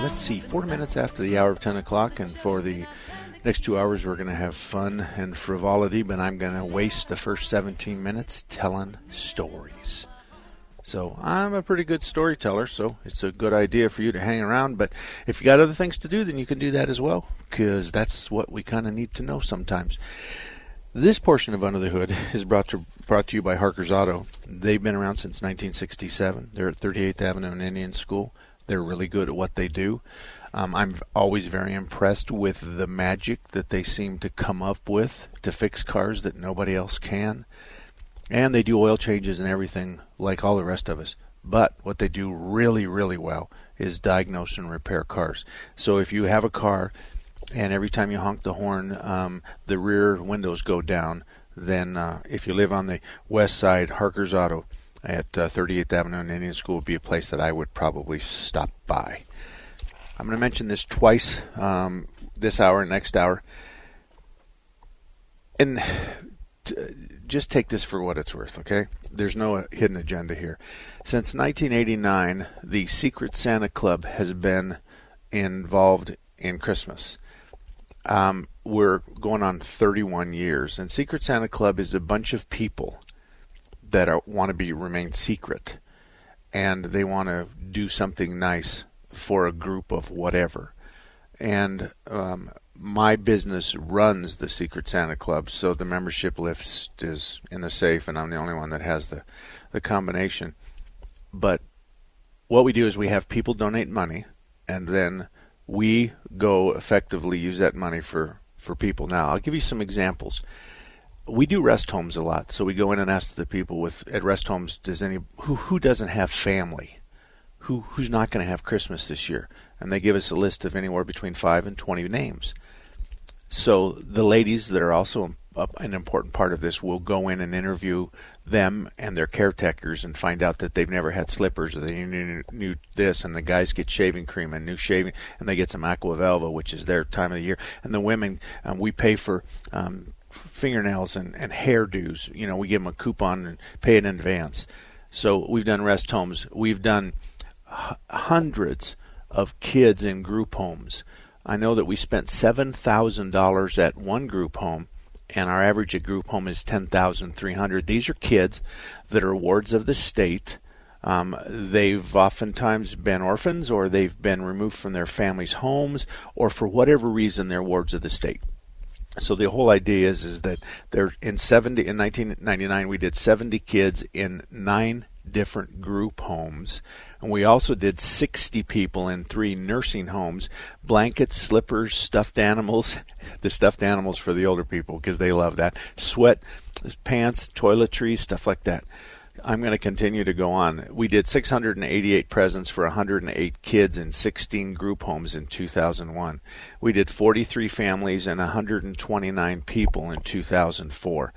Let's see, four minutes after the hour of 10 o'clock, and for the next two hours, we're going to have fun and frivolity, but I'm going to waste the first 17 minutes telling stories. So I'm a pretty good storyteller, so it's a good idea for you to hang around. But if you got other things to do, then you can do that as well, because that's what we kind of need to know sometimes. This portion of Under the Hood is brought to brought to you by Harker's Auto. They've been around since 1967. They're at 38th Avenue and Indian School. They're really good at what they do. Um, I'm always very impressed with the magic that they seem to come up with to fix cars that nobody else can. And they do oil changes and everything like all the rest of us. But what they do really, really well is diagnose and repair cars. So if you have a car and every time you honk the horn, um, the rear windows go down, then uh, if you live on the west side, Harker's Auto at uh, 38th Avenue and Indian School would be a place that I would probably stop by. I'm going to mention this twice um, this hour, and next hour. And t- just take this for what it's worth, okay? There's no hidden agenda here. Since 1989, the Secret Santa Club has been involved in Christmas. Um, we're going on 31 years, and Secret Santa Club is a bunch of people that are, want to be remain secret, and they want to do something nice for a group of whatever. And um, my business runs the Secret Santa Club, so the membership list is in the safe, and I'm the only one that has the the combination. But what we do is we have people donate money, and then we go effectively use that money for for people. Now, I'll give you some examples we do rest homes a lot. So we go in and ask the people with at rest homes, does any who who doesn't have family, who who's not going to have Christmas this year, and they give us a list of anywhere between five and twenty names. So the ladies that are also an important part of this will go in and interview them and their caretakers and find out that they've never had slippers or they knew this and the guys get shaving cream and new shaving and they get some aqua velva which is their time of the year and the women um, we pay for um, fingernails and, and hairdos. You know, we give them a coupon and pay it in advance. So we've done rest homes. We've done h- hundreds of kids in group homes. I know that we spent seven thousand dollars at one group home, and our average at group home is ten thousand three hundred. These are kids that are wards of the state. Um, they've oftentimes been orphans, or they've been removed from their families' homes, or for whatever reason, they're wards of the state. So the whole idea is is that there in 70 in 1999 we did 70 kids in nine different group homes. And we also did 60 people in three nursing homes, blankets, slippers, stuffed animals, the stuffed animals for the older people because they love that, sweat, pants, toiletries, stuff like that. I'm going to continue to go on. We did 688 presents for 108 kids in 16 group homes in 2001. We did 43 families and 129 people in 2004.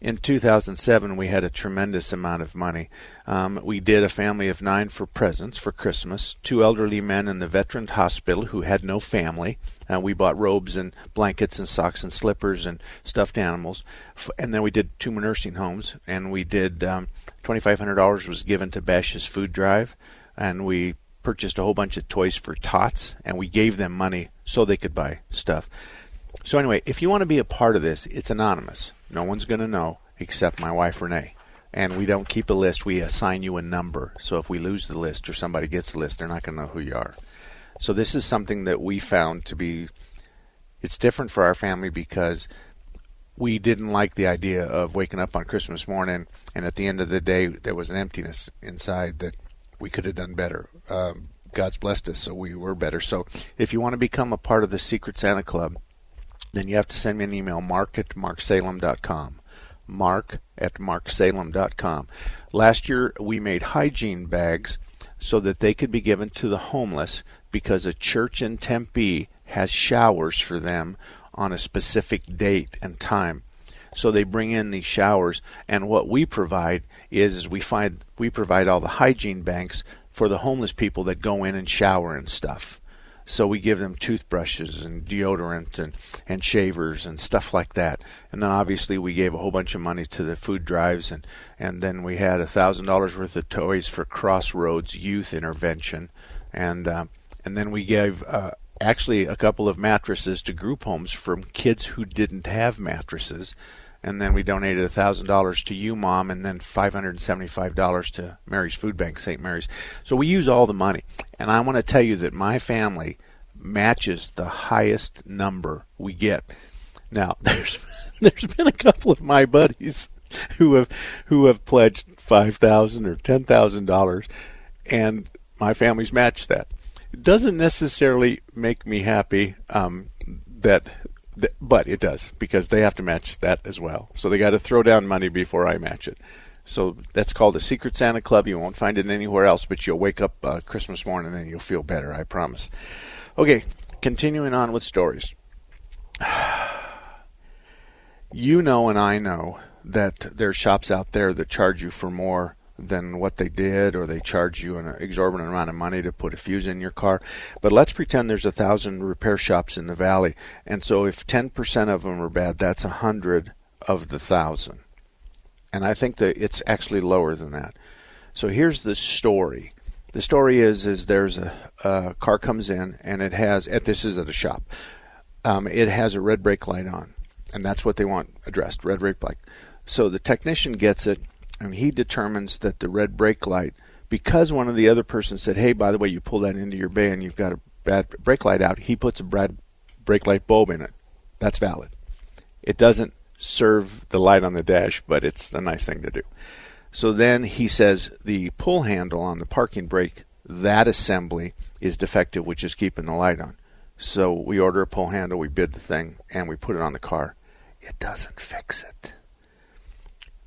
In 2007, we had a tremendous amount of money. Um, we did a family of nine for presents for Christmas, two elderly men in the veteran hospital who had no family. Uh, we bought robes and blankets and socks and slippers and stuffed animals. And then we did two nursing homes, and we did um, $2,500 was given to Bashas' Food Drive, and we purchased a whole bunch of toys for tots, and we gave them money so they could buy stuff. So anyway, if you want to be a part of this, it's anonymous. No one's going to know except my wife Renee. And we don't keep a list. We assign you a number. So if we lose the list or somebody gets the list, they're not going to know who you are. So this is something that we found to be it's different for our family because we didn't like the idea of waking up on Christmas morning and at the end of the day there was an emptiness inside that we could have done better. Um, God's blessed us, so we were better. So if you want to become a part of the Secret Santa Club, then you have to send me an email, mark at marksalem.com. Mark at marksalem.com. Last year we made hygiene bags so that they could be given to the homeless because a church in Tempe has showers for them on a specific date and time. So they bring in these showers, and what we provide is, is we find we provide all the hygiene banks for the homeless people that go in and shower and stuff. So we give them toothbrushes and deodorant and, and shavers and stuff like that. And then obviously we gave a whole bunch of money to the food drives and, and then we had a thousand dollars worth of toys for Crossroads Youth Intervention. And uh, and then we gave uh, actually a couple of mattresses to group homes from kids who didn't have mattresses. And then we donated a thousand dollars to UMOM, and then five hundred and seventy-five dollars to Mary's Food Bank, St. Mary's. So we use all the money, and I want to tell you that my family matches the highest number we get. Now, there's there's been a couple of my buddies who have who have pledged five thousand or ten thousand dollars, and my family's matched that doesn't necessarily make me happy um, that, that, but it does because they have to match that as well. So they got to throw down money before I match it. So that's called a Secret Santa Club. You won't find it anywhere else, but you'll wake up uh, Christmas morning and you'll feel better. I promise. Okay, continuing on with stories. You know, and I know that there's shops out there that charge you for more than what they did, or they charge you an exorbitant amount of money to put a fuse in your car. But let's pretend there's a thousand repair shops in the valley, and so if 10% of them are bad, that's a hundred of the thousand. And I think that it's actually lower than that. So here's the story. The story is is there's a, a car comes in and it has at this is at a shop. Um, it has a red brake light on, and that's what they want addressed. Red brake light. So the technician gets it and he determines that the red brake light, because one of the other persons said, "Hey, by the way, you pull that into your bay and you've got a bad brake light out," he puts a bad brake light bulb in it. That's valid. It doesn't serve the light on the dash, but it's a nice thing to do. So then he says the pull handle on the parking brake, that assembly is defective, which is keeping the light on. So we order a pull handle, we bid the thing, and we put it on the car. It doesn't fix it.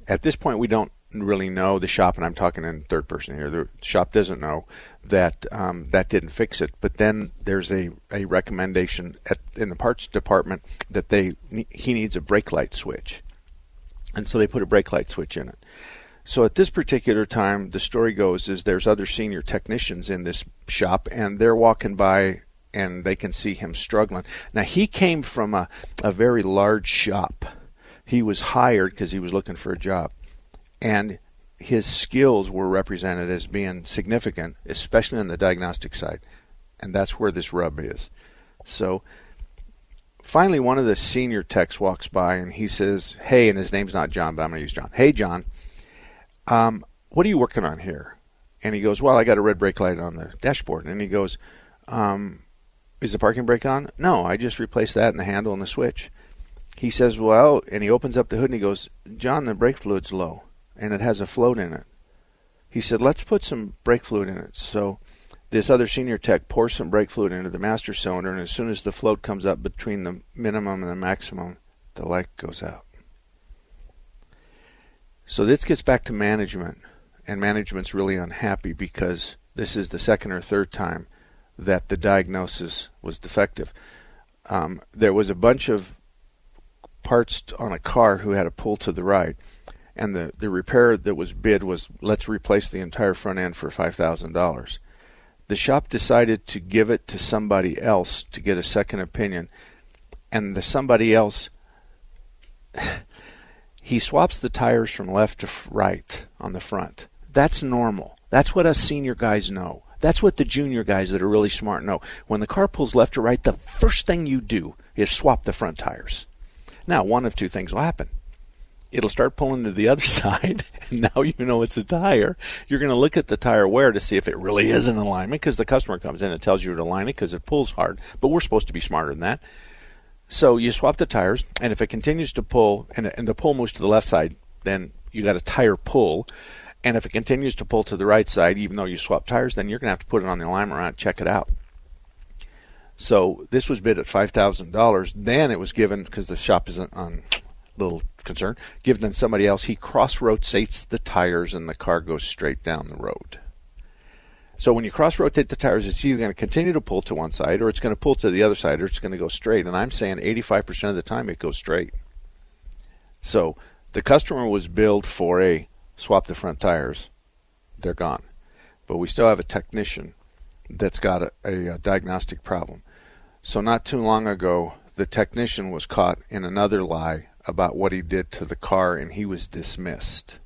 At this point, we don't really know the shop, and I'm talking in third person here. The shop doesn't know that um, that didn't fix it. But then there's a, a recommendation at, in the parts department that they he needs a brake light switch, and so they put a brake light switch in it. So at this particular time, the story goes is there's other senior technicians in this shop, and they're walking by and they can see him struggling. Now he came from a, a very large shop. He was hired because he was looking for a job and his skills were represented as being significant, especially on the diagnostic side. And that's where this rub is. So finally, one of the senior techs walks by and he says, Hey, and his name's not John, but I'm going to use John. Hey, John, um, what are you working on here? And he goes, Well, I got a red brake light on the dashboard. And he goes, um, Is the parking brake on? No, I just replaced that and the handle and the switch. He says, Well, and he opens up the hood and he goes, John, the brake fluid's low and it has a float in it. He said, let's put some brake fluid in it. So this other senior tech pours some brake fluid into the master cylinder, and as soon as the float comes up between the minimum and the maximum, the light goes out. So this gets back to management, and management's really unhappy because this is the second or third time that the diagnosis was defective. Um, there was a bunch of parts on a car who had a pull to the right and the, the repair that was bid was let's replace the entire front end for $5,000. The shop decided to give it to somebody else to get a second opinion, and the somebody else he swaps the tires from left to right on the front. That's normal. That's what us senior guys know. That's what the junior guys that are really smart know. When the car pulls left to right, the first thing you do is swap the front tires. Now, one of two things will happen it'll start pulling to the other side, and now you know it's a tire. You're going to look at the tire wear to see if it really is in alignment because the customer comes in and tells you to align it because it pulls hard. But we're supposed to be smarter than that. So you swap the tires, and if it continues to pull, and, and the pull moves to the left side, then you got a tire pull. And if it continues to pull to the right side, even though you swap tires, then you're going to have to put it on the alignment and check it out. So this was bid at five thousand dollars. Then it was given because the shop isn't on little concern. Given to somebody else, he cross rotates the tires and the car goes straight down the road. So when you cross rotate the tires, it's either going to continue to pull to one side or it's going to pull to the other side or it's going to go straight. And I'm saying 85% of the time it goes straight. So the customer was billed for a swap the front tires. They're gone. But we still have a technician that's got a, a, a diagnostic problem. So not too long ago, the technician was caught in another lie about what he did to the car and he was dismissed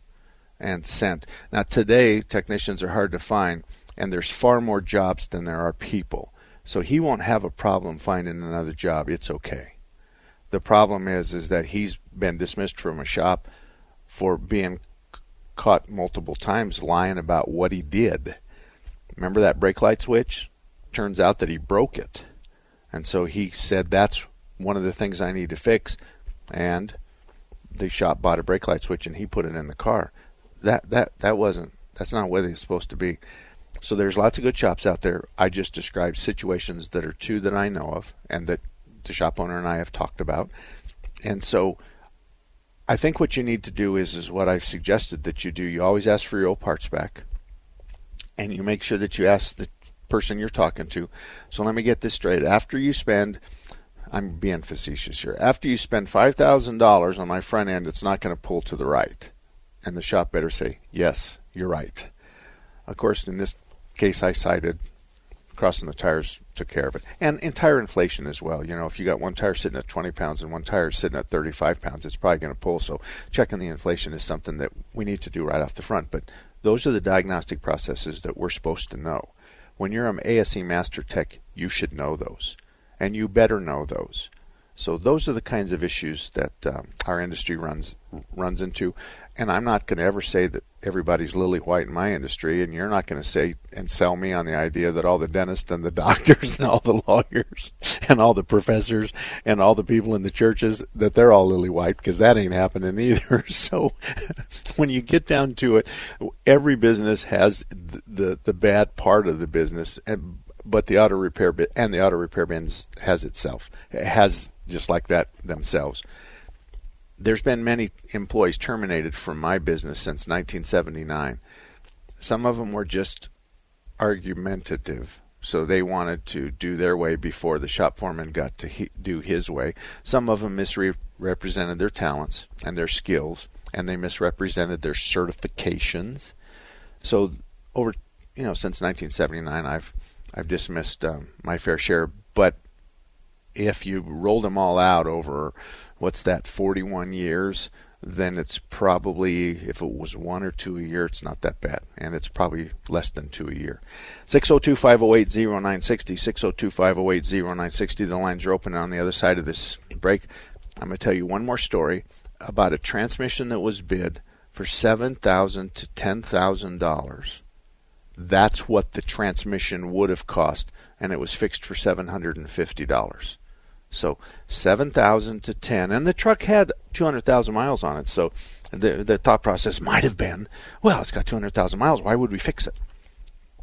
and sent. Now today technicians are hard to find and there's far more jobs than there are people. So he won't have a problem finding another job. It's okay. The problem is is that he's been dismissed from a shop for being caught multiple times lying about what he did. Remember that brake light switch? Turns out that he broke it. And so he said that's one of the things I need to fix and the shop bought a brake light switch and he put it in the car. That that that wasn't that's not where it's supposed to be. So there's lots of good shops out there. I just described situations that are two that I know of and that the shop owner and I have talked about. And so I think what you need to do is is what I've suggested that you do. You always ask for your old parts back. And you make sure that you ask the person you're talking to. So let me get this straight. After you spend I'm being facetious here. After you spend $5,000 on my front end, it's not going to pull to the right. And the shop better say, yes, you're right. Of course, in this case I cited, crossing the tires took care of it. And in tire inflation as well. You know, if you got one tire sitting at 20 pounds and one tire sitting at 35 pounds, it's probably going to pull. So checking the inflation is something that we need to do right off the front. But those are the diagnostic processes that we're supposed to know. When you're an ASE Master Tech, you should know those. And you better know those. So those are the kinds of issues that um, our industry runs runs into. And I'm not going to ever say that everybody's lily white in my industry, and you're not going to say and sell me on the idea that all the dentists and the doctors and all the lawyers and all the professors and all the people in the churches that they're all lily white because that ain't happening either. So when you get down to it, every business has the the, the bad part of the business, and but the auto repair bit and the auto repair bins has itself it has just like that themselves there's been many employees terminated from my business since 1979. Some of them were just argumentative, so they wanted to do their way before the shop foreman got to he- do his way. Some of them misrepresented their talents and their skills, and they misrepresented their certifications. So over, you know, since 1979, I've I've dismissed um, my fair share, but if you rolled them all out over what's that 41 years then it's probably if it was one or two a year it's not that bad and it's probably less than two a year. 602-508-0960 602-508-0960 the lines are open on the other side of this break i'm going to tell you one more story about a transmission that was bid for 7000 to $10000 that's what the transmission would have cost and it was fixed for $750 so 7,000 to 10. And the truck had 200,000 miles on it. So the, the thought process might have been, well, it's got 200,000 miles. Why would we fix it?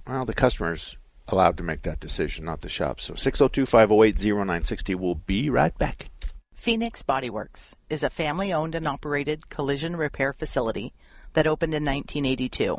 Well, the customer's allowed to make that decision, not the shop. So 602 508 0960. We'll be right back. Phoenix Bodyworks is a family owned and operated collision repair facility that opened in 1982.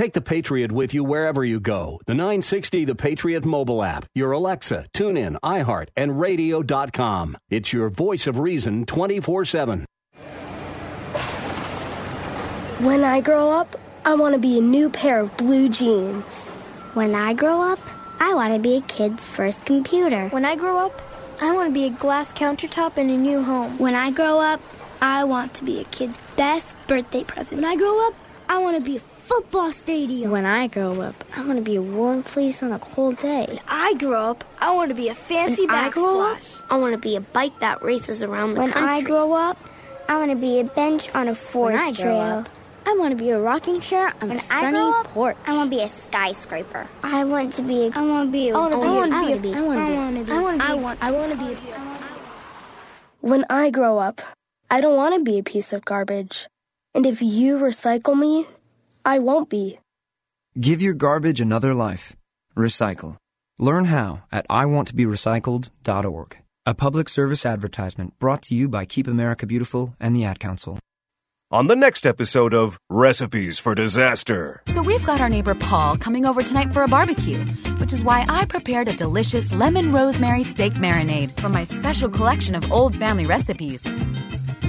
Take the Patriot with you wherever you go. The 960 The Patriot mobile app, your Alexa, TuneIn, iHeart, and radio.com. It's your voice of reason 24 7. When I grow up, I want to be a new pair of blue jeans. When I grow up, I want to be a kid's first computer. When I grow up, I want to be a glass countertop in a new home. When I grow up, I want to be a kid's best birthday present. When I grow up, I want to be a football stadium. When I grow up, I want to be a warm fleece on a cold day. When I grow up, I want to be a fancy when backsplash. I, I want to be a bike that races around the when country. When I grow up, I want to be a bench on a forest trail. Grow Up, I want to be a rocking chair on when a sunny up, porch. I want to be a skyscraper. I want to be. A, I want to be. A, I want to be. I want to be. I want to be. I want to be. I want to be. When I grow up, I don't want to be a piece of garbage. And if you recycle me, I won't be. Give your garbage another life. Recycle. Learn how at iwanttoberecycled.org. A public service advertisement brought to you by Keep America Beautiful and the Ad Council. On the next episode of Recipes for Disaster. So we've got our neighbor Paul coming over tonight for a barbecue, which is why I prepared a delicious lemon rosemary steak marinade from my special collection of old family recipes.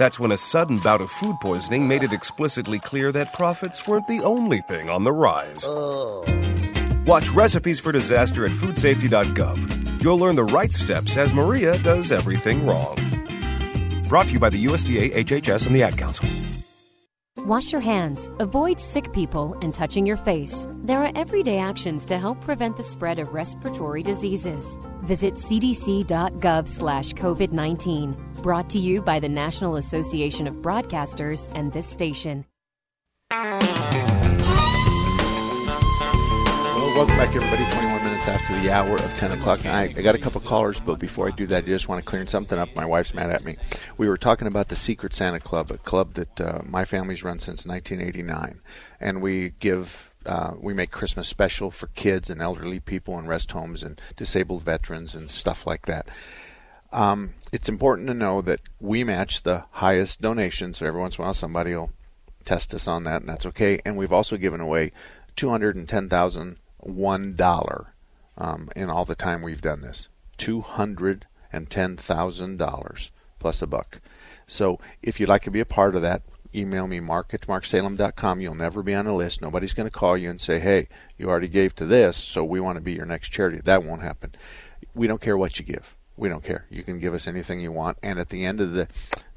That's when a sudden bout of food poisoning made it explicitly clear that profits weren't the only thing on the rise. Oh. Watch Recipes for Disaster at foodsafety.gov. You'll learn the right steps as Maria does everything wrong. Brought to you by the USDA, HHS, and the Ad Council. Wash your hands, avoid sick people, and touching your face. There are everyday actions to help prevent the spread of respiratory diseases. Visit cdc.gov slash COVID 19. Brought to you by the National Association of Broadcasters and this station. Well, welcome back, everybody. 21 minutes after the hour of 10 o'clock. I, I got a couple callers, but before I do that, I just want to clear something up. My wife's mad at me. We were talking about the Secret Santa Club, a club that uh, my family's run since 1989. And we give uh, we make Christmas special for kids and elderly people and rest homes and disabled veterans and stuff like that. Um, it's important to know that we match the highest donations. So every once in a while, somebody will test us on that, and that's okay. And we've also given away two hundred and ten thousand one dollar um, in all the time we've done this. Two hundred and ten thousand dollars plus a buck. So if you'd like to be a part of that, email me mark at marksalem.com. You'll never be on a list. Nobody's going to call you and say, "Hey, you already gave to this, so we want to be your next charity." That won't happen. We don't care what you give. We don't care. You can give us anything you want, and at the end of the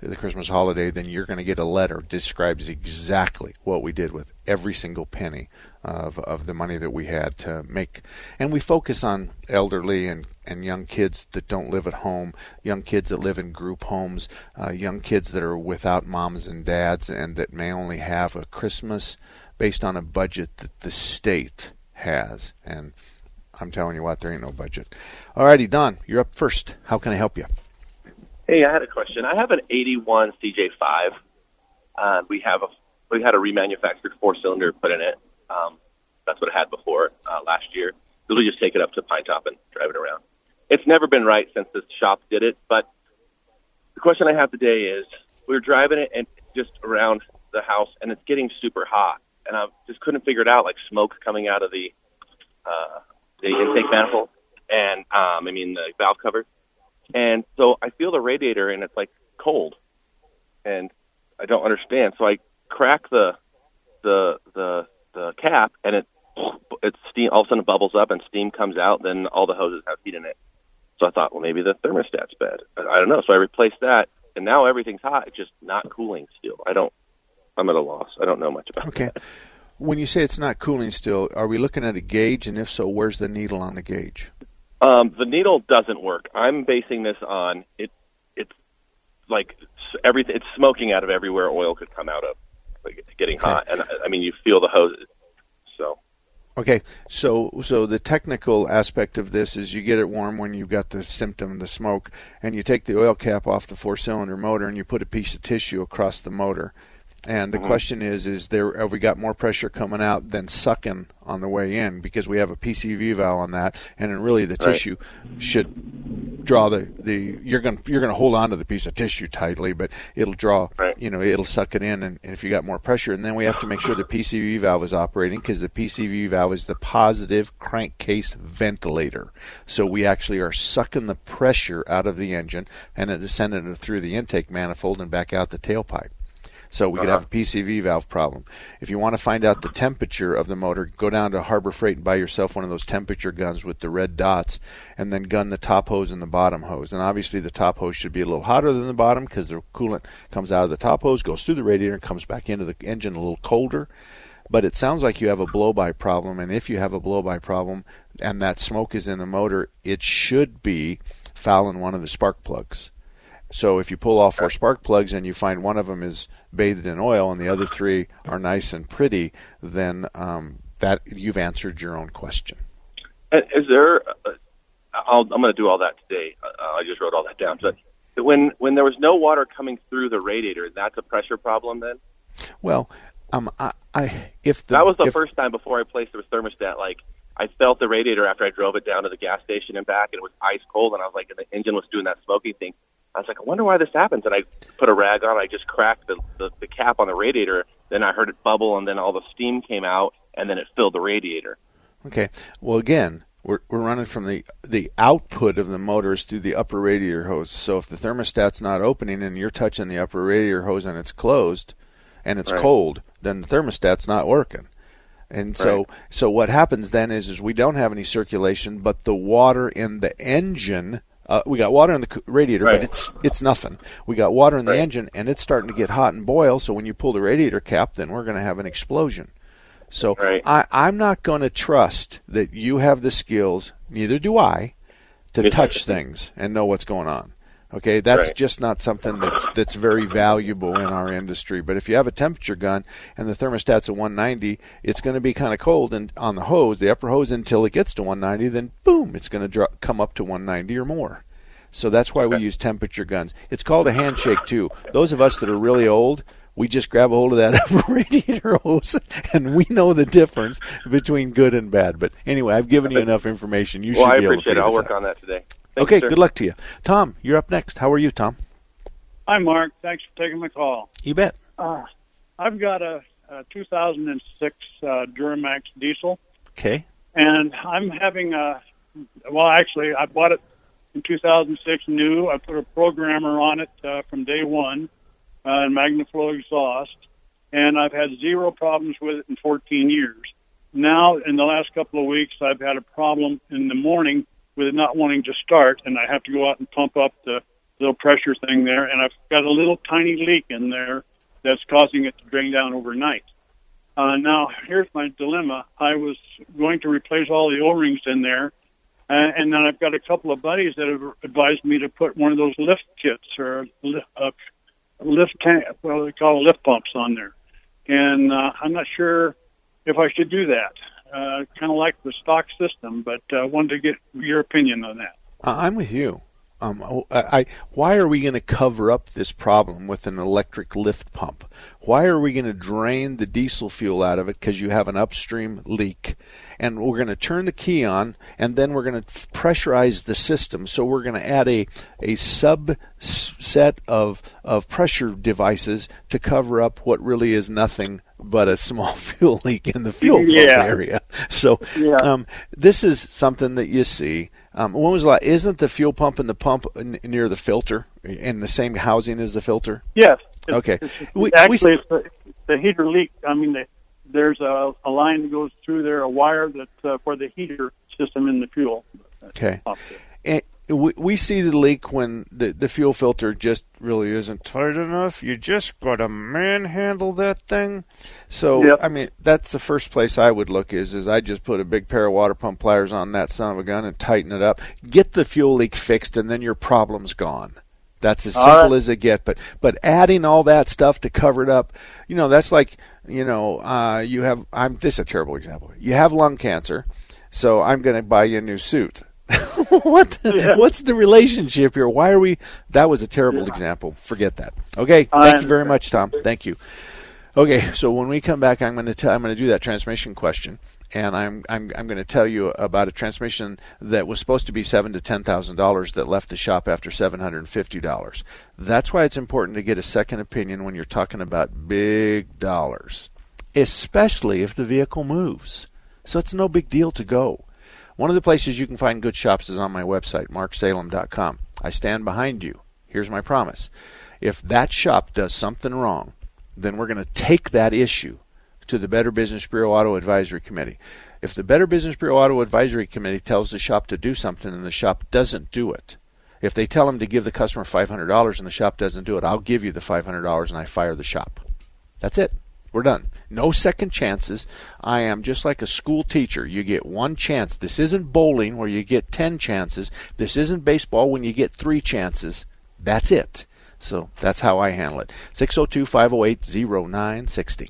the Christmas holiday, then you're going to get a letter describes exactly what we did with every single penny of of the money that we had to make. And we focus on elderly and and young kids that don't live at home, young kids that live in group homes, uh, young kids that are without moms and dads, and that may only have a Christmas based on a budget that the state has. And I'm telling you what, there ain't no budget. Alrighty, Don, you're up first. How can I help you? Hey, I had a question. I have an 81 CJ5. Uh, we have a we had a remanufactured four cylinder put in it. Um, that's what it had before uh, last year. We just take it up to Pinetop and drive it around. It's never been right since the shop did it. But the question I have today is, we were driving it and just around the house, and it's getting super hot, and I just couldn't figure it out, like smoke coming out of the uh, the intake manifold, and um, I mean the valve cover. And so I feel the radiator and it's like cold, and I don't understand. So I crack the the the the cap, and it it steam all of a sudden bubbles up and steam comes out. Then all the hoses have heat in it. So I thought, well, maybe the thermostat's bad. I, I don't know. So I replaced that, and now everything's hot. It's just not cooling still. I don't. I'm at a loss. I don't know much about okay. that. When you say it's not cooling still, are we looking at a gauge? And if so, where's the needle on the gauge? Um, the needle doesn't work. I'm basing this on it. It's like everything. It's smoking out of everywhere oil could come out of. like, getting okay. hot, and I mean you feel the hose. So. Okay, so so the technical aspect of this is you get it warm when you've got the symptom, the smoke, and you take the oil cap off the four-cylinder motor and you put a piece of tissue across the motor and the mm-hmm. question is, is there have we got more pressure coming out than sucking on the way in because we have a PCV valve on that, and really the right. tissue should draw the, the you're going you're going to hold on to the piece of tissue tightly, but it'll draw right. you know it'll suck it in, and, and if you got more pressure, and then we have to make sure the PCV valve is operating because the PCV valve is the positive crankcase ventilator, so we actually are sucking the pressure out of the engine and it is sending it through the intake manifold and back out the tailpipe. So we uh-huh. could have a PCV valve problem. If you want to find out the temperature of the motor, go down to Harbor Freight and buy yourself one of those temperature guns with the red dots, and then gun the top hose and the bottom hose. And obviously, the top hose should be a little hotter than the bottom because the coolant comes out of the top hose, goes through the radiator, and comes back into the engine a little colder. But it sounds like you have a blow by problem, and if you have a blow by problem and that smoke is in the motor, it should be fouling one of the spark plugs. So if you pull all four spark plugs and you find one of them is bathed in oil and the other three are nice and pretty, then um, that you've answered your own question. Uh, is there? Uh, i am going to do all that today. Uh, I just wrote all that down. But when when there was no water coming through the radiator, that's a pressure problem then. Well, um, I, I if the, that was the if, first time before I placed the thermostat, like I felt the radiator after I drove it down to the gas station and back, and it was ice cold, and I was like, and the engine was doing that smoking thing. I was like, I wonder why this happens. And I put a rag on. I just cracked the, the, the cap on the radiator. Then I heard it bubble, and then all the steam came out, and then it filled the radiator. Okay. Well, again, we're, we're running from the the output of the motors through the upper radiator hose. So if the thermostat's not opening and you're touching the upper radiator hose and it's closed and it's right. cold, then the thermostat's not working. And so right. so what happens then is is we don't have any circulation, but the water in the engine uh, we got water in the radiator, right. but it's it's nothing. We got water in the right. engine, and it's starting to get hot and boil. So when you pull the radiator cap, then we're going to have an explosion. So right. I, I'm not going to trust that you have the skills. Neither do I to touch things and know what's going on. Okay, that's right. just not something that's that's very valuable in our industry. But if you have a temperature gun and the thermostat's at 190, it's going to be kind of cold and on the hose, the upper hose until it gets to 190, then boom, it's going to come up to 190 or more. So that's why we use temperature guns. It's called a handshake too. Those of us that are really old, we just grab a hold of that upper radiator hose, and we know the difference between good and bad. But anyway, I've given you enough information. You well, should I be able to appreciate it. I'll work out. on that today. Thank okay, you, good luck to you. Tom, you're up next. How are you, Tom? Hi, Mark. Thanks for taking my call. You bet. Uh, I've got a, a 2006 uh, Duramax diesel. Okay. And I'm having a, well, actually, I bought it in 2006 new. I put a programmer on it uh, from day one, uh, and MagnaFlow exhaust, and I've had zero problems with it in 14 years. Now, in the last couple of weeks, I've had a problem in the morning with it not wanting to start, and I have to go out and pump up the little pressure thing there, and I've got a little tiny leak in there that's causing it to drain down overnight. Uh, now, here's my dilemma. I was going to replace all the O-rings in there, uh, and then I've got a couple of buddies that have advised me to put one of those lift kits or uh, lift tank, well, they call lift pumps on there. And uh, I'm not sure if I should do that uh, kind of like the stock system, but uh, wanted to get your opinion on that. I'm with you. Um, oh, I, I, why are we going to cover up this problem with an electric lift pump? Why are we going to drain the diesel fuel out of it because you have an upstream leak? And we're going to turn the key on, and then we're going to pressurize the system. So we're going to add a a subset of of pressure devices to cover up what really is nothing but a small fuel leak in the fuel pump yeah. area. So yeah. um, this is something that you see. Um, when was last, isn't the fuel pump and the pump n- near the filter in the same housing as the filter? Yes. It's, okay. It's, it's, we, actually, we, the, the, heater leak. I mean, the, there's a, a, line that goes through there, a wire that uh, for the heater system in the fuel. Okay. And, we, we see the leak when the, the fuel filter just really isn't tight enough. You just got to manhandle that thing. So yep. I mean, that's the first place I would look is is I just put a big pair of water pump pliers on that son of a gun and tighten it up. Get the fuel leak fixed, and then your problem's gone. That's as simple right. as it gets. But but adding all that stuff to cover it up, you know, that's like you know, uh, you have. I'm this is a terrible example. You have lung cancer, so I'm going to buy you a new suit. what? Yeah. What's the relationship here? Why are we? That was a terrible yeah. example. Forget that. Okay. Thank you very much, Tom. Thank you. Okay. So when we come back, I'm going to tell, I'm going to do that transmission question and I'm I'm I'm going to tell you about a transmission that was supposed to be seven to ten thousand dollars that left the shop after seven hundred and fifty dollars. That's why it's important to get a second opinion when you're talking about big dollars, especially if the vehicle moves. So it's no big deal to go. One of the places you can find good shops is on my website, marksalem.com. I stand behind you. Here's my promise. If that shop does something wrong, then we're going to take that issue to the Better Business Bureau Auto Advisory Committee. If the Better Business Bureau Auto Advisory Committee tells the shop to do something and the shop doesn't do it, if they tell them to give the customer $500 and the shop doesn't do it, I'll give you the $500 and I fire the shop. That's it. We're done. No second chances. I am just like a school teacher. You get one chance. This isn't bowling where you get 10 chances. This isn't baseball when you get three chances. That's it. So that's how I handle it. 602 508 0960.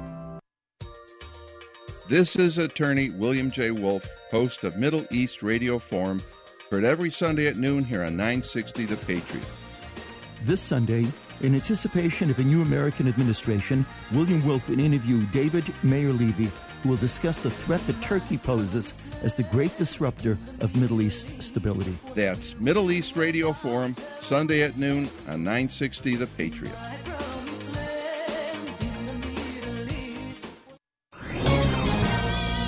This is attorney William J. Wolf, host of Middle East Radio Forum, heard every Sunday at noon here on 960 The Patriot. This Sunday, in anticipation of a new American administration, William Wolf will interview David Meir Levy, who will discuss the threat that Turkey poses as the great disruptor of Middle East stability. That's Middle East Radio Forum, Sunday at noon on 960 The Patriot.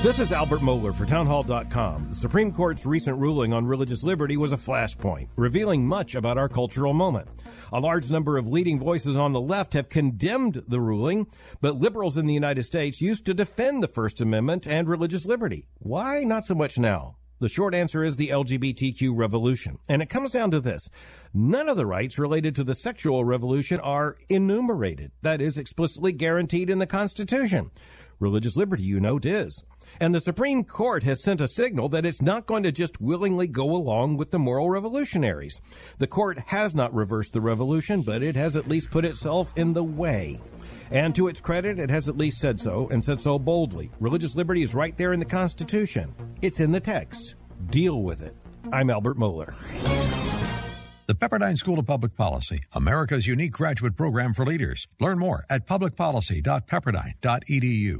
This is Albert Mohler for Townhall.com. The Supreme Court's recent ruling on religious liberty was a flashpoint, revealing much about our cultural moment. A large number of leading voices on the left have condemned the ruling, but liberals in the United States used to defend the First Amendment and religious liberty. Why not so much now? The short answer is the LGBTQ revolution. And it comes down to this. None of the rights related to the sexual revolution are enumerated. That is explicitly guaranteed in the Constitution. Religious liberty, you note, is. And the Supreme Court has sent a signal that it's not going to just willingly go along with the moral revolutionaries. The court has not reversed the revolution, but it has at least put itself in the way. And to its credit, it has at least said so, and said so boldly. Religious liberty is right there in the Constitution. It's in the text. Deal with it. I'm Albert Mohler. The Pepperdine School of Public Policy, America's unique graduate program for leaders. Learn more at publicpolicy.pepperdine.edu.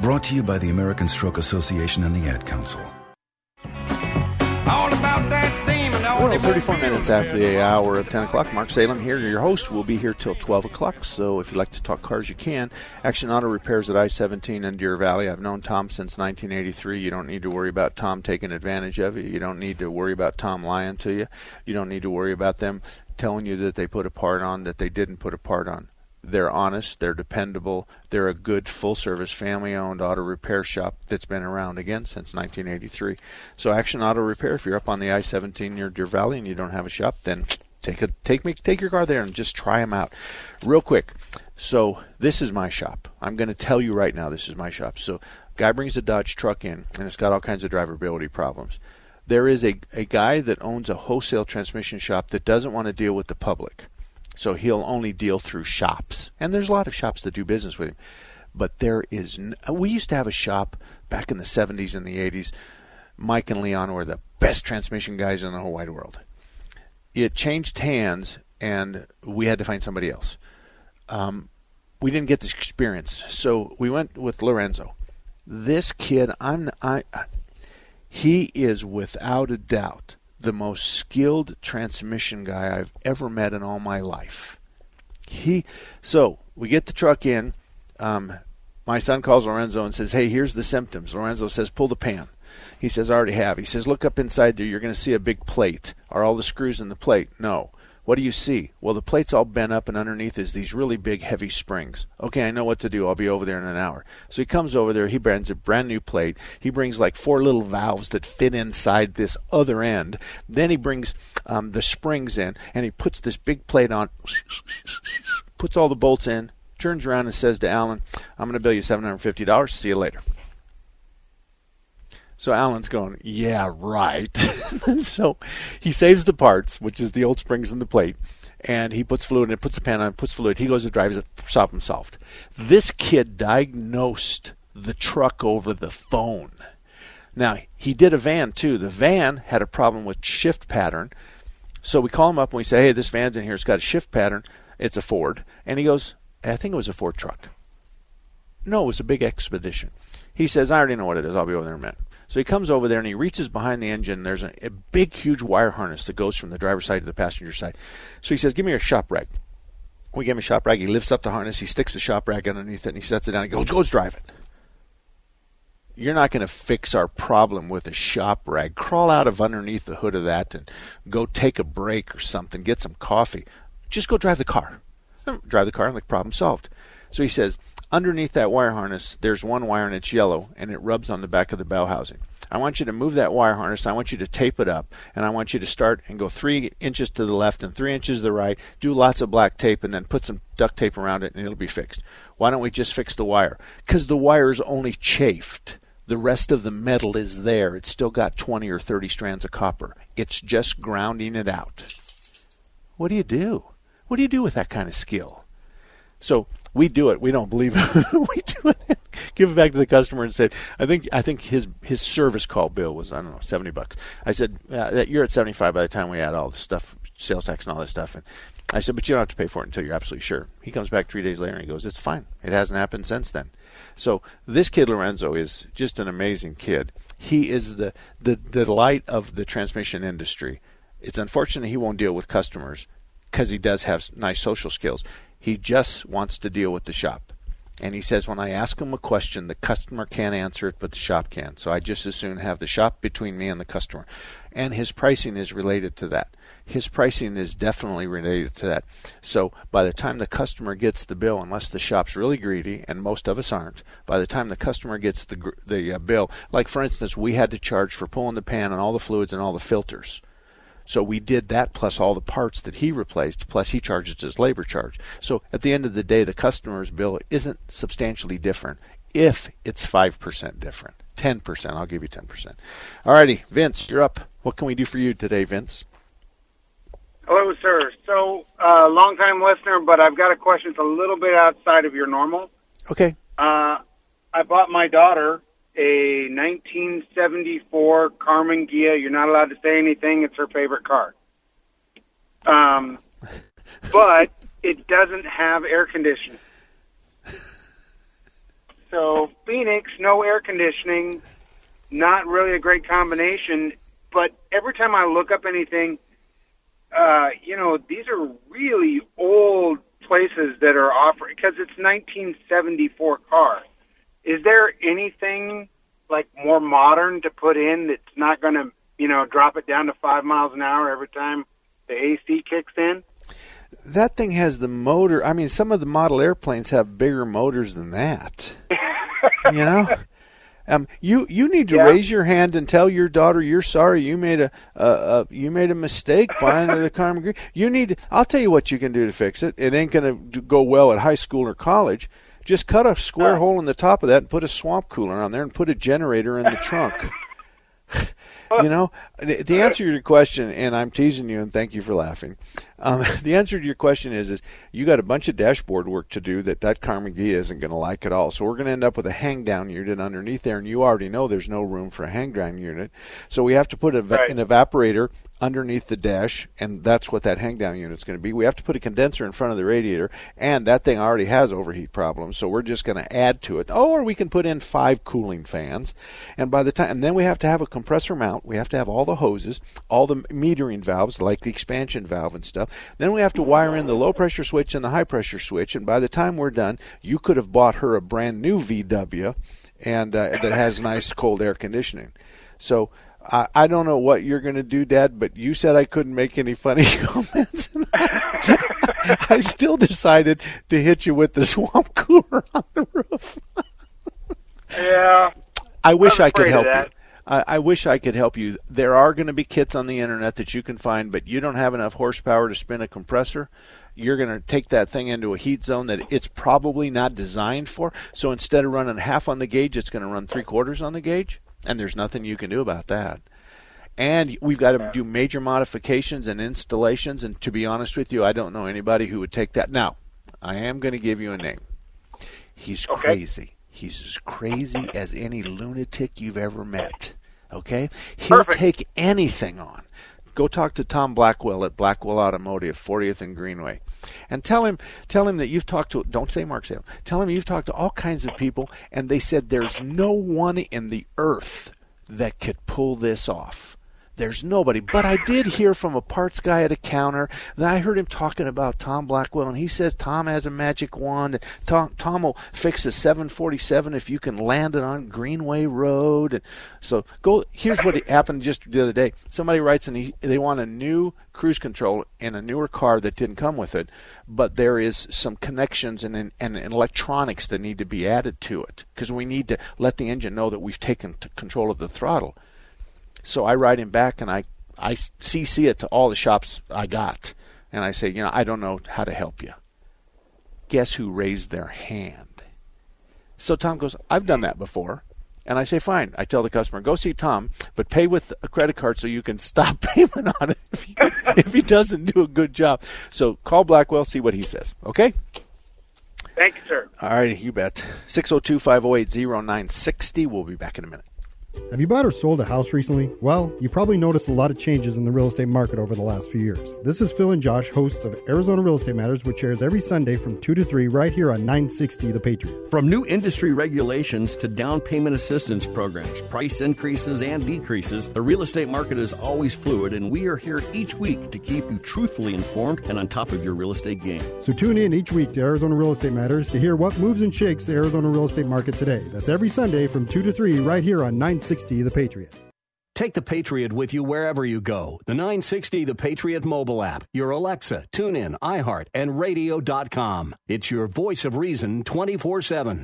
Brought to you by the American Stroke Association and the Ad Council. All about that demon. Well, 34 minutes after the hour of 10 o'clock. Mark Salem here, your host. We'll be here till 12 o'clock. So if you'd like to talk cars, you can. Action Auto Repairs at I 17 in Deer Valley. I've known Tom since 1983. You don't need to worry about Tom taking advantage of you. You don't need to worry about Tom lying to you. You don't need to worry about them telling you that they put a part on that they didn't put a part on. They're honest, they're dependable, they're a good full service family owned auto repair shop that's been around again since 1983. So Action Auto Repair, if you're up on the I-17 near Deer Valley and you don't have a shop, then take a take me take your car there and just try them out. Real quick. So this is my shop. I'm going to tell you right now this is my shop. So guy brings a Dodge truck in and it's got all kinds of drivability problems. There is a, a guy that owns a wholesale transmission shop that doesn't want to deal with the public. So he'll only deal through shops. And there's a lot of shops that do business with him. But there is, n- we used to have a shop back in the 70s and the 80s. Mike and Leon were the best transmission guys in the whole wide world. It changed hands, and we had to find somebody else. Um, we didn't get this experience, so we went with Lorenzo. This kid, I'm, I, he is without a doubt the most skilled transmission guy I've ever met in all my life. He so we get the truck in. Um, my son calls Lorenzo and says, "Hey, here's the symptoms." Lorenzo says, "Pull the pan." He says, "I already have." He says, "Look up inside there. You're going to see a big plate. Are all the screws in the plate?" No. What do you see? Well, the plate's all bent up, and underneath is these really big, heavy springs. Okay, I know what to do. I'll be over there in an hour. So he comes over there. He brings a brand new plate. He brings like four little valves that fit inside this other end. Then he brings um, the springs in, and he puts this big plate on, puts all the bolts in, turns around and says to Alan, I'm going to bill you $750. See you later. So Alan's going, yeah, right. and so he saves the parts, which is the old springs in the plate, and he puts fluid in it, puts the pan on, puts fluid. He goes and drives it, problem solved. This kid diagnosed the truck over the phone. Now, he did a van too. The van had a problem with shift pattern. So we call him up and we say, hey, this van's in here. It's got a shift pattern. It's a Ford. And he goes, I think it was a Ford truck. No, it was a big expedition. He says, I already know what it is. I'll be over there in a minute. So he comes over there and he reaches behind the engine. There's a, a, big, huge wire harness that goes from the driver's side to the passenger side. So he says, Give me your shop rag. We give him a shop rag. He lifts up the harness. He sticks the shop rag underneath it and he sets it down. He goes, Goes drive it. You're not going to fix our problem with a shop rag. Crawl out of underneath the hood of that and go take a break or something. Get some coffee. Just go drive the car. Drive the car and the problem solved. So he says, underneath that wire harness, there's one wire and it's yellow and it rubs on the back of the bell housing. I want you to move that wire harness. I want you to tape it up and I want you to start and go three inches to the left and three inches to the right. Do lots of black tape and then put some duct tape around it and it'll be fixed. Why don't we just fix the wire? Because the wire is only chafed. The rest of the metal is there. It's still got 20 or 30 strands of copper. It's just grounding it out. What do you do? What do you do with that kind of skill? So we do it. We don't believe it. we do it. Give it back to the customer and said, I think I think his his service call bill was I don't know seventy bucks. I said uh, you're at seventy five by the time we add all the stuff, sales tax and all this stuff. And I said, but you don't have to pay for it until you're absolutely sure. He comes back three days later and he goes, it's fine. It hasn't happened since then. So this kid Lorenzo is just an amazing kid. He is the the, the delight of the transmission industry. It's unfortunate he won't deal with customers because he does have nice social skills. He just wants to deal with the shop. And he says, when I ask him a question, the customer can't answer it, but the shop can. So I just as soon have the shop between me and the customer. And his pricing is related to that. His pricing is definitely related to that. So by the time the customer gets the bill, unless the shop's really greedy, and most of us aren't, by the time the customer gets the the uh, bill, like for instance, we had to charge for pulling the pan and all the fluids and all the filters. So we did that plus all the parts that he replaced, plus he charges his labor charge. So at the end of the day, the customer's bill isn't substantially different if it's 5% different. 10%, I'll give you 10%. All righty, Vince, you're up. What can we do for you today, Vince? Hello, sir. So, uh, long time listener, but I've got a question. It's a little bit outside of your normal. Okay. Uh, I bought my daughter a 1974 Karmann Ghia. You're not allowed to say anything. It's her favorite car. Um, but it doesn't have air conditioning. So Phoenix, no air conditioning, not really a great combination. But every time I look up anything, uh, you know, these are really old places that are offering because it's 1974 car. Is there anything like more modern to put in that's not going to, you know, drop it down to five miles an hour every time the AC kicks in? That thing has the motor. I mean, some of the model airplanes have bigger motors than that. you know. Um, you you need to Yeah. raise your hand and tell your daughter you're sorry you made a, a, a you made a mistake buying the Carmen Green. You need. To, I'll tell you what you can do to fix it. It ain't going to go well at high school or college. Just cut a square oh. hole in the top of that and put a swamp cooler on there and put a generator in the trunk. you know, the, the answer to your question, and I'm teasing you, and thank you for laughing. Um, the answer to your question is, is you got a bunch of dashboard work to do that that Ghia isn't going to like at all. So we're going to end up with a hang down unit underneath there, and you already know there's no room for a hang down unit. So we have to put a, Right. an evaporator underneath the dash, and that's what that hang down unit's going to be. We have to put a condenser in front of the radiator, and that thing already has overheat problems, so we're just going to add to it. Oh, Or we can put in five cooling fans, and by the time, and then we have to have a compressor mount. We have to have all the hoses, all the metering valves, like the expansion valve and stuff. Then we have to wire in the low pressure switch and the high pressure switch, and by the time we're done, you could have bought her a brand new VW, and uh, that has nice cold air conditioning. So I, I don't know what you're going to do, Dad, but you said I couldn't make any funny comments. I still decided to hit you with the swamp cooler on the roof. Yeah. I wish I'm could help you. I, I wish I could help you. There are going to be kits on the internet that you can find, but you don't have enough horsepower to spin a compressor. You're going to take that thing into a heat zone that it's probably not designed for. So instead of running half on the gauge, it's going to run three quarters on the gauge, and there's nothing you can do about that. And we've got to do major modifications and installations. And to be honest with you, I don't know anybody who would take that. Now, I am going to give you a name. He's crazy. He's as crazy as any lunatic you've ever met. Okay? He'll take anything on. Go talk to Tom Blackwell at Blackwell Automotive, 40th and Greenway, and tell him tell him that you've talked to. Don't say Mark Salem. Tell him you've talked to all kinds of people, and they said there's no one in the earth that could pull this off. There's nobody. But I did hear from a parts guy at a counter that I heard him talking about Tom Blackwell, and he says Tom has a magic wand. And Tom, Tom will fix a 747 if you can land it on Greenway Road. And so go. Here's what happened just the other day. Somebody writes and he, they want a new cruise control in a newer car that didn't come with it, but there is some connections and, and, electronics that need to be added to it because we need to let the engine know that we've taken control of the throttle. So I write him back and I I CC it to all the shops I got, and I say, you know, I don't know how to help you. Guess who raised their hand? So Tom goes, I've done that before. And I say, fine. I tell the customer, go see Tom, but pay with a credit card so you can stop payment on it if he, if he doesn't do a good job. So call Blackwell, see what he says. Okay? Thank you, sir. All right, you bet. 602 508 0960. We'll be back in a minute. Have you bought or sold a house recently? Well, you probably noticed a lot of changes in the real estate market over the last few years. This is Phil and Josh, hosts of Arizona Real Estate Matters, which airs every Sunday from 2 to 3 right here on 960 The Patriot. From new industry regulations to down payment assistance programs, price increases and decreases, the real estate market is always fluid, and we are here each week to keep you truthfully informed and on top of your real estate game. So tune in each week to Arizona Real Estate Matters to hear what moves and shakes the Arizona real estate market today. That's every Sunday from 2 to 3 right here on 960 The Patriot. Take the Patriot with you wherever you go. The 960 The Patriot mobile app, your Alexa, TuneIn, iHeart, and radio.com. It's your voice of reason 24 7.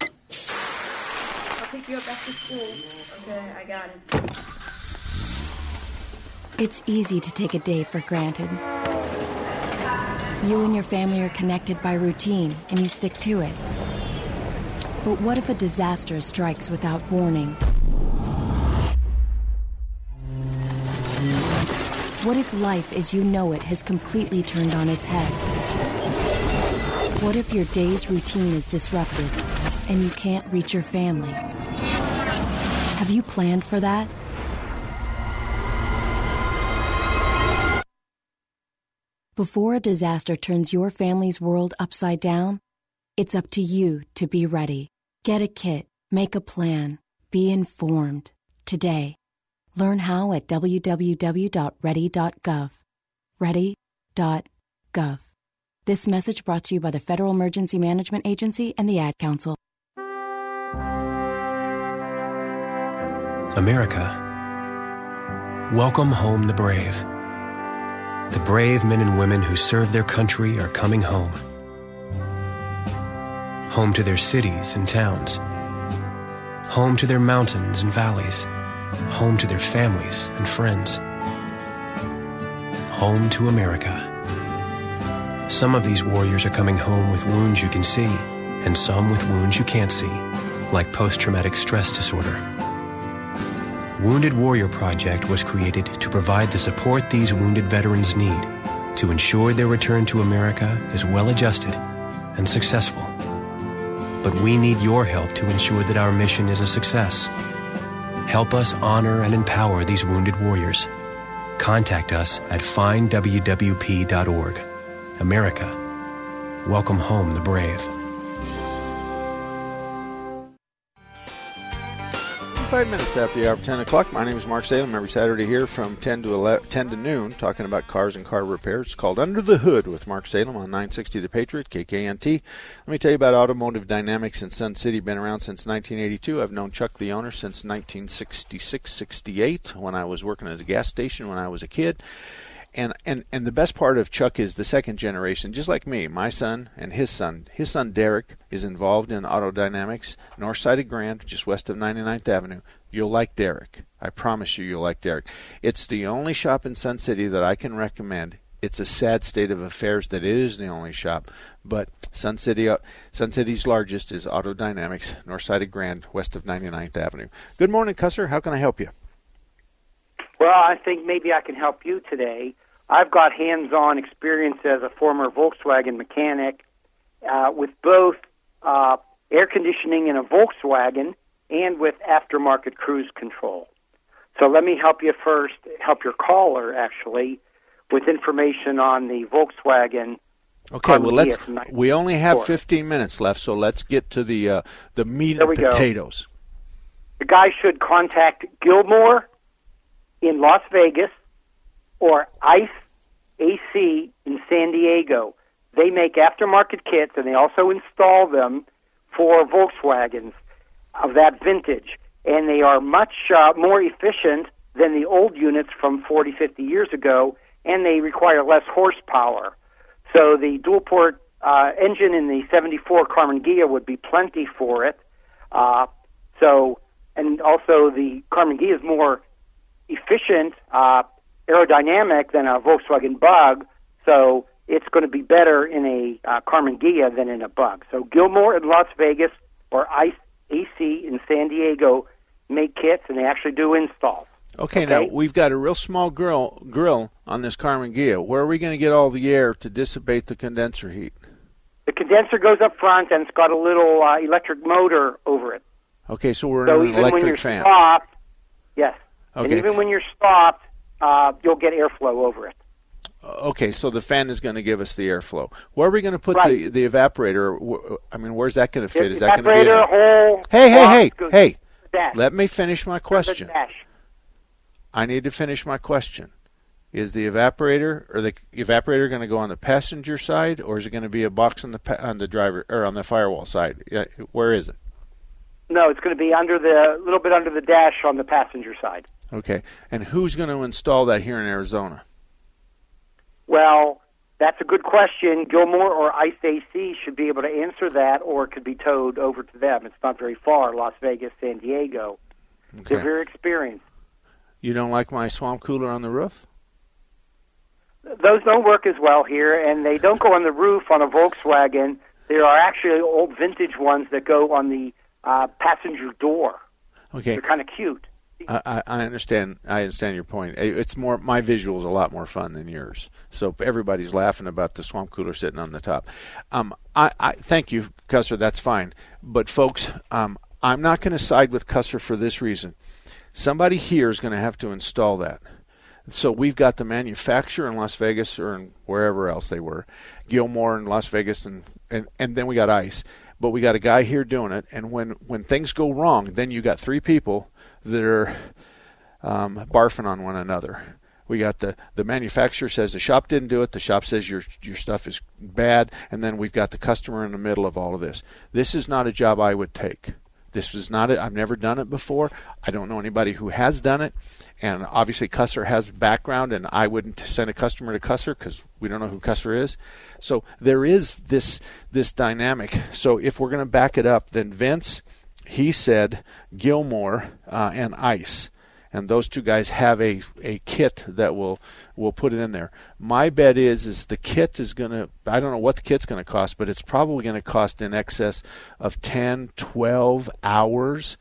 I'll pick you up after school. Okay, I got it. It's easy to take a day for granted. You and your family are connected by routine, and you stick to it. But what if a disaster strikes without warning? What if life as you know it has completely turned on its head? What if your day's routine is disrupted and you can't reach your family? Have you planned for that? Before a disaster turns your family's world upside down, it's up to you to be ready. Get a kit, make a plan, be informed today. Learn how at www.ready.gov. Ready.gov. This message brought to you by the Federal Emergency Management Agency and the Ad Council. America. Welcome home the brave. The brave men and women who serve their country are coming home. Home to their cities and towns. Home to their mountains and valleys. Home to their families and friends. Home to America. Some of these warriors are coming home with wounds you can see, and some with wounds you can't see, like post traumatic stress disorder. Wounded Warrior Project was created to provide the support these wounded veterans need to ensure their return to America is well adjusted and successful. But we need your help to ensure that our mission is a success. Help us honor and empower these wounded warriors. Contact us at findwwp.org. America, welcome home the brave. Five minutes after the hour of 10 o'clock. My name is Mark Salem. Every Saturday here from 10 to 11, 10 to noon, talking about cars and car repairs. It's called Under the Hood with Mark Salem on 960 The Patriot, KKNT. Let me tell you about Automotive Dynamics in Sun City. Been around since 1982. I've known Chuck, the owner, since 1966, 68 when I was working at a gas station when I was a kid. And, and and the best part of Chuck is the second generation, just like me. My son and his son, his son Derek, is involved in auto dynamics, north side of Grand, just west of 99th Avenue. You'll like Derek. I promise you, you'll like Derek. It's the only shop in Sun City that I can recommend. It's a sad state of affairs that it is the only shop, but Sun City, uh, Sun City's largest is Auto Dynamics, north side of Grand, west of 99th Avenue. Good morning, Cusser. How can I help you? Well, I think maybe I can help you today. I've got hands on experience as a former Volkswagen mechanic uh, with both uh, air conditioning in a Volkswagen and with aftermarket cruise control. So let me help you first, help your caller actually, with information on the Volkswagen. Okay, well let's. We only have 15 minutes left, so let's get to the uh, the meat There and we go. potatoes. The guy should contact Gilmore in Las Vegas or ICE AC in San Diego. They make aftermarket kits and they also install them for Volkswagens of that vintage. And they are much uh, more efficient than the old units from 40, 50 years ago, and they require less horsepower. So the dual port uh, engine in the 74 Karmann Ghia would be plenty for it. Uh, so, and also the Karmann Ghia is more efficient, uh, aerodynamic than a Volkswagen Bug. So it's going to be better in a uh, Karmann Ghia than in a Bug. So Gilmore in Las Vegas or ICE AC in San Diego make kits, and they actually do installs. Okay, now we've got a real small grill grill on this Karmann Ghia. Where are we going to get all the air to dissipate the condenser heat? The condenser goes up front, and it's got a little uh, electric motor over it. Okay, so we're so in an even when electric you're fan. stopped, yes, and even when you're stopped, uh, you'll get airflow over it. Okay, so the fan is going to give us the airflow. Where are we going to put Right. the, the evaporator? I mean, where's that going to fit? If Is that going to be? evaporator in- hole Hey, hey, hey, hey! the. Let me finish my question. I need to finish my question. Is the evaporator or the evaporator going to go on the passenger side, or is it going to be a box on the pa- on the driver or on the firewall side? Where is it? No, it's going to be under the little bit under the dash on the passenger side. Okay, and who's going to install that here in Arizona? Well, that's a good question. Gilmore or ICE AC should be able to answer that, or it could be towed over to them. It's not very far, Las Vegas, San Diego. They're very experienced. You don't like my swamp cooler on the roof? Those don't work as well here, and they don't go on the roof on a Volkswagen. There are actually old vintage ones that go on the uh, passenger door. Okay. They're kind of cute. I, I- understand. I understand your point. It's more my visual's a lot more fun than yours. So everybody's laughing about the swamp cooler sitting on the top. Um, I, I thank you, Cusser. That's fine. But folks, um, I'm not going to side with Cusser for this reason. Somebody here is going to have to install that. So we've got the manufacturer in Las Vegas or in wherever else they were, Gilmore in Las Vegas, and, and, and then we got ICE. But we got a guy here doing it, and when, when things go wrong, then you got three people that are um, barfing on one another. We got the, the manufacturer says the shop didn't do it. The shop says your your stuff is bad, and then we've got the customer in the middle of all of this. This is not a job I would take. This is not it. I've never done it before. I don't know anybody who has done it, and obviously Cusser has background, and I wouldn't send a customer to Cusser because we don't know who Cusser is. So there is this this dynamic. So if we're going to back it up, then Vince, he said Gilmore uh, and Ice and those two guys have a, a kit that will will put it in there. My bet is is the kit is to I don't know what the kit's to cost, but it's probably to cost in excess of 10, 12 hours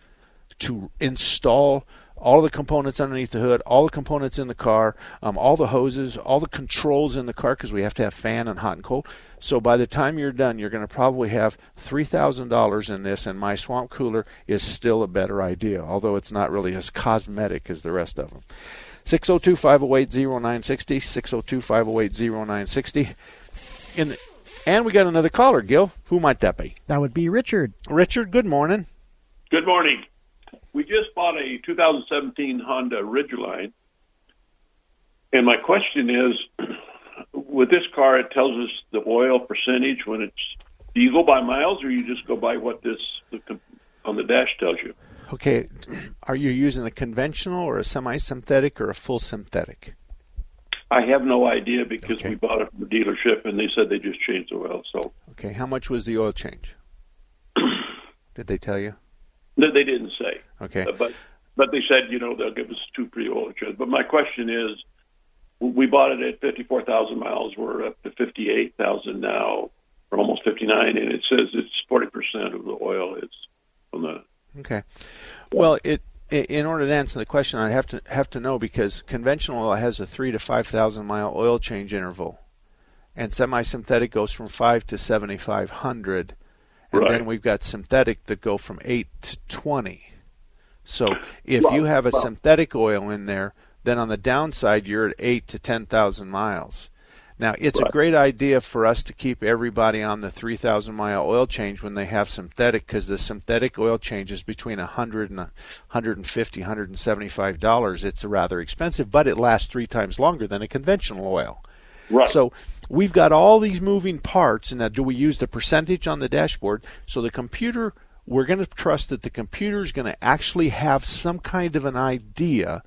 to install all the components underneath the hood, all the components in the car, um, all the hoses, all the controls in the car because we have to have fan and hot and cold. So by the time you're done, you're going to probably have three thousand dollars in this, and my swamp cooler is still a better idea, although it's not really as cosmetic as the rest of them. 602-508-0960, 602-508-0960. In the, and we got another caller, Gil. Who might that be? That would be Richard. Richard, good morning. Good morning. We just bought a 2017 Honda Ridgeline, and my question is, with this car, it tells us the oil percentage when it's. Do you go by miles, or you just go by what this the, on the dash tells you? Okay, are you using a conventional or a semi-synthetic or a full synthetic? I have no idea because we bought it from the dealership, and they said they just changed the oil. So Okay, how much was the oil change? Did they tell you? no, they didn't say. Okay. Uh, but but they said you know they'll give us two pre-oil changes. But my question is, we bought it at fifty four thousand miles. We're up to fifty eight thousand now, or almost fifty nine, and it says it's forty percent of the oil is from the. Okay. Well, it in order to answer the question, I have to have to know because conventional oil has a three to five thousand mile oil change interval, and semi-synthetic goes from five to seventy-five hundred, and then we've got synthetic that go from eight to twenty. So if you have a Well- synthetic oil in there, then on the downside you're at eight to ten thousand miles. Now it's a great idea for us to keep everybody on the 3,000 mile oil change when they have synthetic because the synthetic oil change is between 100 and 150, 175 dollars. It's a rather expensive, but it lasts three times longer than a conventional oil. Right. So we've got all these moving parts, and now do we use the percentage on the dashboard? So the computer, we're going to trust that the computer is going to actually have some kind of an idea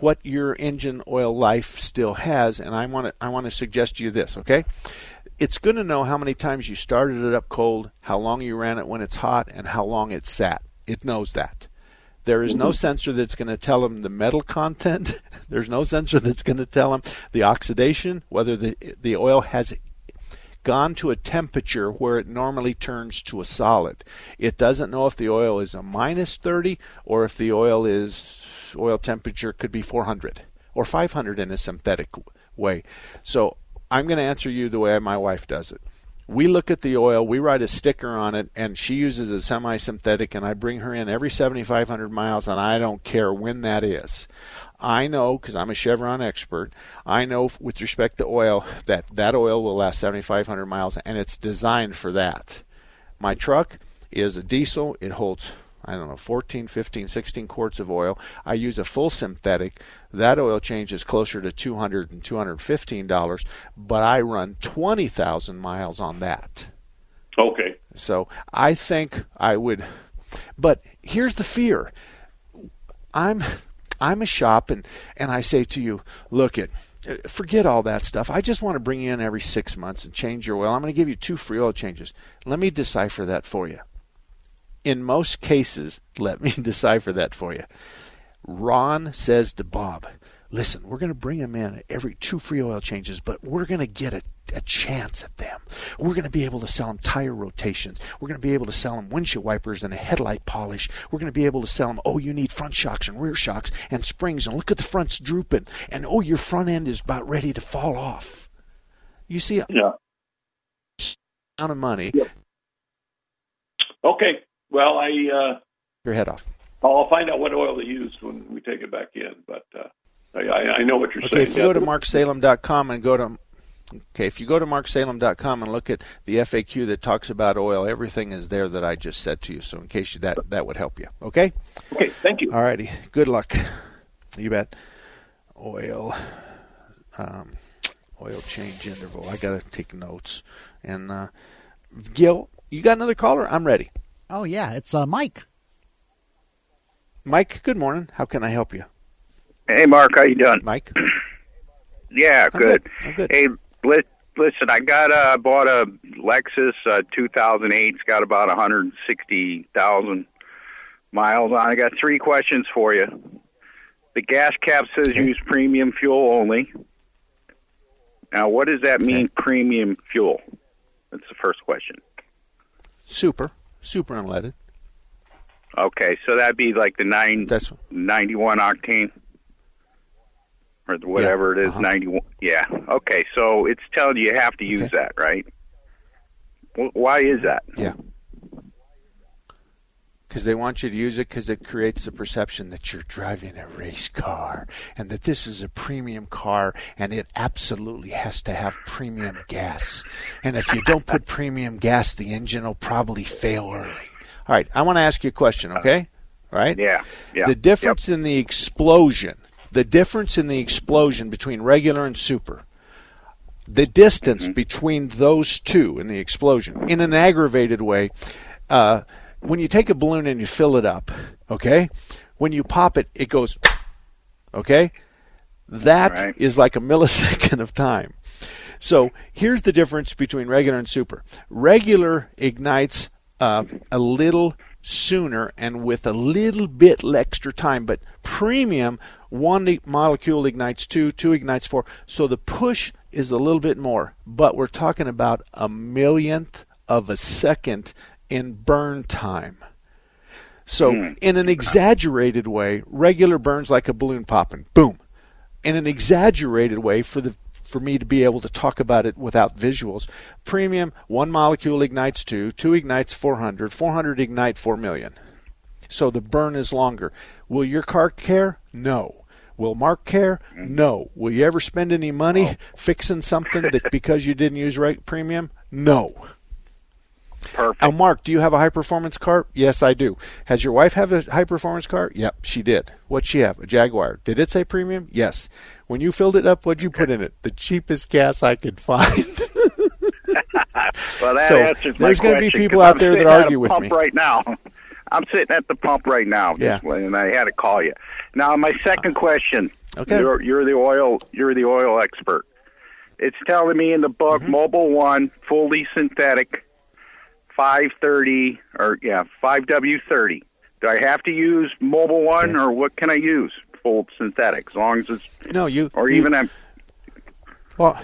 what your engine oil life still has, and I want to I want to suggest to you this, okay? It's going to know how many times you started it up cold, how long you ran it when it's hot, and how long it sat. It knows that. There is no mm-hmm. sensor that's going to tell them the metal content. There's no sensor that's going to tell them the oxidation, whether the the oil has gone to a temperature where it normally turns to a solid. It doesn't know if the oil is a minus 30 or if the oil is oil temperature could be 400 or 500 in a synthetic way. So I'm going to answer you the way my wife does it. We look at the oil, we write a sticker on it, and she uses a semi synthetic, and I bring her in every 7,500 miles, and I don't care when that is. I know, because I'm a Chevron expert, I know with respect to oil that that oil will last 7,500 miles, and it's designed for that. My truck is a diesel, it holds I don't know, 14, 15, 16 quarts of oil. I use a full synthetic. That oil change is closer to 200 and 215 dollars, but I run 20,000 miles on that. Okay. So I think I would, but here's the fear. I'm, I'm a shop, and and I say to you, look it. Uh, forget all that stuff. I just want to bring you in every six months and change your oil. I'm going to give you two free oil changes. Let me decipher that for you in most cases, let me decipher that for you. Ron says to Bob, listen, we're going to bring them in every two free oil changes, but we're going to get a, a chance at them. We're going to be able to sell them tire rotations. We're going to be able to sell them windshield wipers and a headlight polish. We're going to be able to sell them, oh, you need front shocks and rear shocks and springs, and look at the front's drooping, and oh, your front end is about ready to fall off. You see, yeah. amount of money. Okay. Well, I uh, Your head off. I'll find out what oil they used when we take it back in. But uh, I, I I know what you're Okay, saying. if you go to marksalem.com and go to Okay, if you go to marksalem.com and look at the FAQ that talks about oil, everything is there that I just said to you. So in case you, that that would help you. Okay? Okay, thank you. All righty. Good luck. You bet. Oil um, oil change interval. I got to take notes. And uh, Gil, you got another caller? I'm ready. Oh yeah, it's uh, Mike. Mike, good morning. How can I help you? Hey, Mark, how you doing? Mike. Yeah, I'm good. good. I'm good. Hey, listen, I got uh, bought a Lexus uh, 2008. It's got about 160,000 miles on. it. I got three questions for you. The gas cap says use premium fuel only. Now, what does that mean, premium fuel? That's the first question. Super. Super unleaded. Okay, so that'd be like the nine That's 91 octane or whatever it is, uh-huh. 91. Yeah. Okay, so it's telling you you have to use that, right? Wh- Why is that? Yeah. Because they want you to use it because it creates the perception that you're driving a race car and that this is a premium car and it absolutely has to have premium gas. And if you don't put premium gas, the engine will probably fail early. All right, I want to ask you a question, okay? All right? Yeah. Yeah. The difference in the explosion, the difference in the explosion between regular and super, the distance Mm-hmm. between those two in the explosion, in an aggravated way, uh, when you take a balloon and you fill it up, okay, when you pop it, it goes, okay? That is like a millisecond of time. So here's the difference between regular and super. Regular ignites uh, a little sooner and with a little bit extra time, but premium, one molecule ignites two, two ignites four. So the push is a little bit more, but we're talking about a millionth of a second in burn time. So, Hmm. in an exaggerated way, regular burns like a balloon popping. Boom. In an exaggerated way, for the for me to be able to talk about it without visuals, premium one molecule ignites two, two ignites 400, 400 ignite 4 million. So the burn is longer. Will your car care? No. Will Mark care? No. Will you ever spend any money fixing something that because you didn't use right premium? No. Perfect. Now, Mark, do you have a high performance car? Yes, I do. Has your wife have a high performance car? Yep, she did. What'd she have? A Jaguar. Did it say premium? Yes. When you filled it up, what'd you put in it? The cheapest gas I could find. Well, that So, answers my there's gonna be people out I'm there that sitting at a argue with pump me. right now. I'm sitting at the pump right now, Yeah. and I had to call you. Now, my second question. Okay. You're, you're the oil. You're the oil expert. It's telling me in the book, Mm-hmm. Mobil 1, fully synthetic, 530 or yeah, 5W30. Do I have to use Mobil 1, or what can I use? Full synthetic, as long as it's no, you or you- even a Well,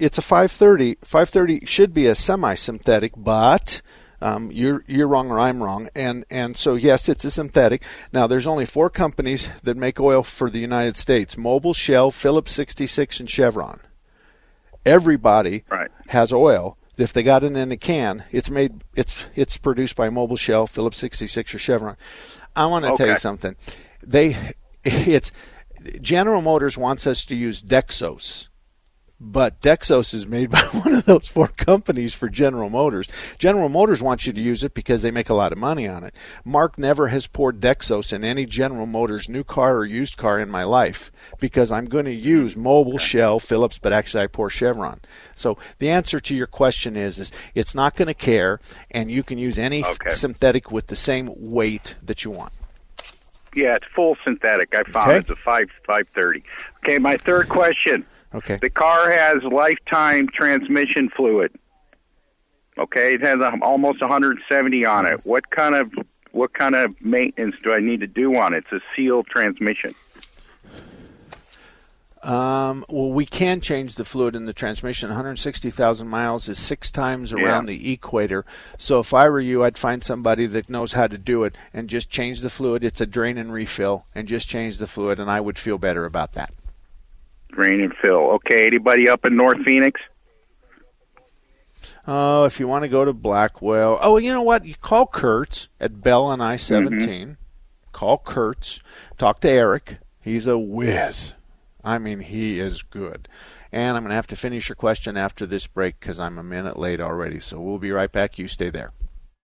it's a 530. 530 should be a semi-synthetic, but um, you're you're wrong or I'm wrong. And and so yes, it's a synthetic. Now there's only four companies that make oil for the United States: Mobil, Shell, Phillips 66, and Chevron. Everybody right. has oil. If they got it in a can, it's made it's it's produced by Mobil, Shell, Phillips 66, or Chevron. I want to tell you something. They it's General Motors wants us to use Dexos but Dexos is made by one of those four companies for General Motors. General Motors wants you to use it because they make a lot of money on it. Mark never has poured Dexos in any General Motors new car or used car in my life because I'm going to use Mobil, Shell, Phillips, but actually I pour Chevron. So the answer to your question is is it's not going to care and you can use any Okay. synthetic with the same weight that you want. Yeah, it's full synthetic. I found Okay. it's a five five thirty. Okay, my third question. Okay. The car has lifetime transmission fluid. Okay, it has um, almost 170 on it. What kind of what kind of maintenance do I need to do on it? It's a sealed transmission. Um, well, we can change the fluid in the transmission. 160,000 miles is six times around the equator. So if I were you, I'd find somebody that knows how to do it and just change the fluid. It's a drain and refill, and just change the fluid, and I would feel better about that. Drain and fill. Okay, anybody up in North Phoenix? Oh, if you want to go to Blackwell. Oh, you know what? You call Kurtz at Bell and I 17. Call Kurtz. Talk to Eric. He's a whiz. I mean, he is good. And I'm going to have to finish your question after this break because I'm a minute late already. So we'll be right back. You stay there.